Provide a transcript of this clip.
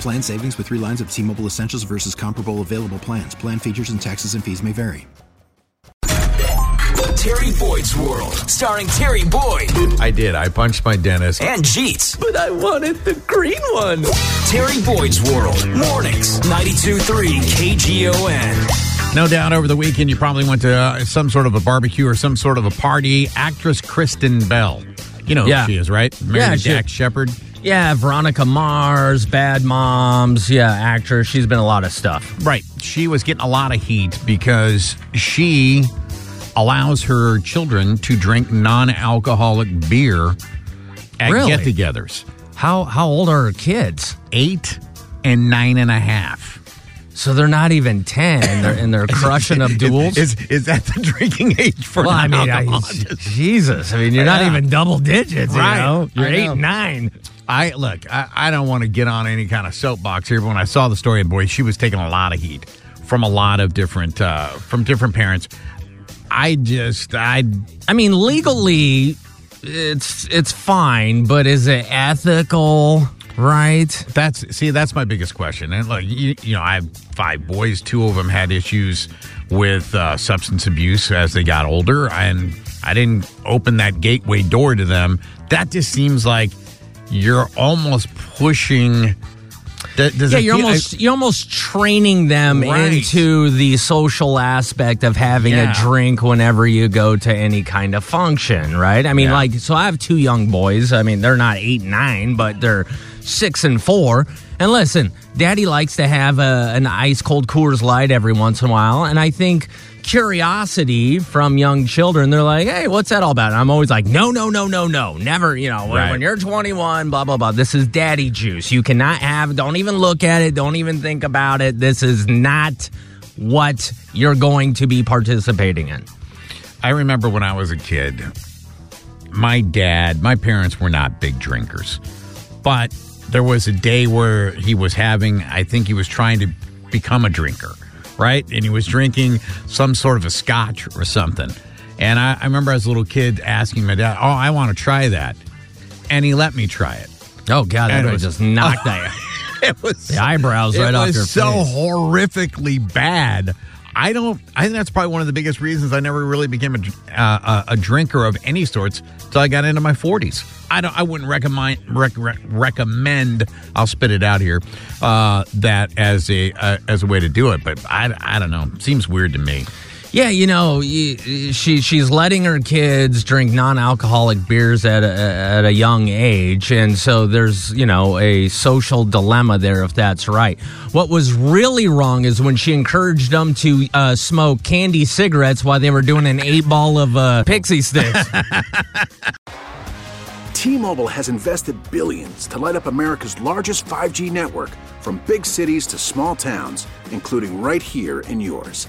Plan savings with three lines of T Mobile Essentials versus comparable available plans. Plan features and taxes and fees may vary. Terry Boyd's World, starring Terry Boyd I did. I punched my dentist. and Jeets. But I wanted the green one. Terry Boyd's World, mornings, 92.3 KGON. No doubt over the weekend you probably went to uh, some sort of a barbecue or some sort of a party. Actress Kristen Bell. You know Yeah. who she is, right? Married Yeah, to Dax Shepard. Yeah, Veronica Mars, Bad Moms. Yeah, actress. She's been a lot of stuff. Right. She was getting a lot of heat because she allows her children to drink non-alcoholic beer at Really? get-togethers. How how old are her kids? Eight and nine and a half. So they're not even ten, and they're and they're crushing up O'Doul's. Is, is that the drinking age for well, I mean, I? Jesus. I mean, you're not Yeah. even double digits. You Right. know, you're I eight, know. nine. I look, I, I don't want to get on any kind of soapbox here, but when I saw the story, of boy, she was taking a lot of heat from a lot of different uh, from different parents. I just I I mean, legally, it's it's fine, but is it ethical? Right? that's see that's my biggest question. And look, you, you know, I have five boys. Two of them had issues with uh, substance abuse as they got older, and I didn't open that gateway door to them. That just seems like you're almost pushing. Does, does Yeah, you're feel- almost you're almost training them Right. into the social aspect of having Yeah. a drink whenever you go to any kind of function, right? I mean, Yeah. like, so I have two young boys. I mean, they're not eight nine, but they're six and four. And listen, Daddy likes to have a, an ice cold Coors Light every once in a while, and I think curiosity from young children, they're like, "Hey, what's that all about?" And I'm always like, "No, no, no, no, no, never." You know, Right. when you're 21, blah blah blah. This is daddy juice. You cannot have. Don't even look at it. Don't even think about it. This is not what you're going to be participating in. I remember when I was a kid, my dad, my parents were not big drinkers, but there was a day where he was having, I think he was trying to become a drinker, right? And he was drinking some sort of a scotch or something. And I, I remember as a little kid asking my dad, Oh, I want to try that. And he let me try it. Oh God, that And it would was- just knock that It was the eyebrows it right off was your so face. horrifically bad. I don't. I think that's probably one of the biggest reasons I never really became a uh, a, drinker of any sorts until I got into my forties. I don't. I wouldn't recommend rec, rec, recommend. I'll spit it out here. Uh, that as a uh, as a way to do it, but I, I don't know. Seems weird to me. Yeah, you know, she she's letting her kids drink non-alcoholic beers at a, at a young age, and so there's you know a social dilemma there if that's right. What was really wrong is when she encouraged them to uh, smoke candy cigarettes while they were doing an eight ball of uh, pixie sticks. T-Mobile has invested billions to light up America's largest 5G network from big cities to small towns, including right here in yours.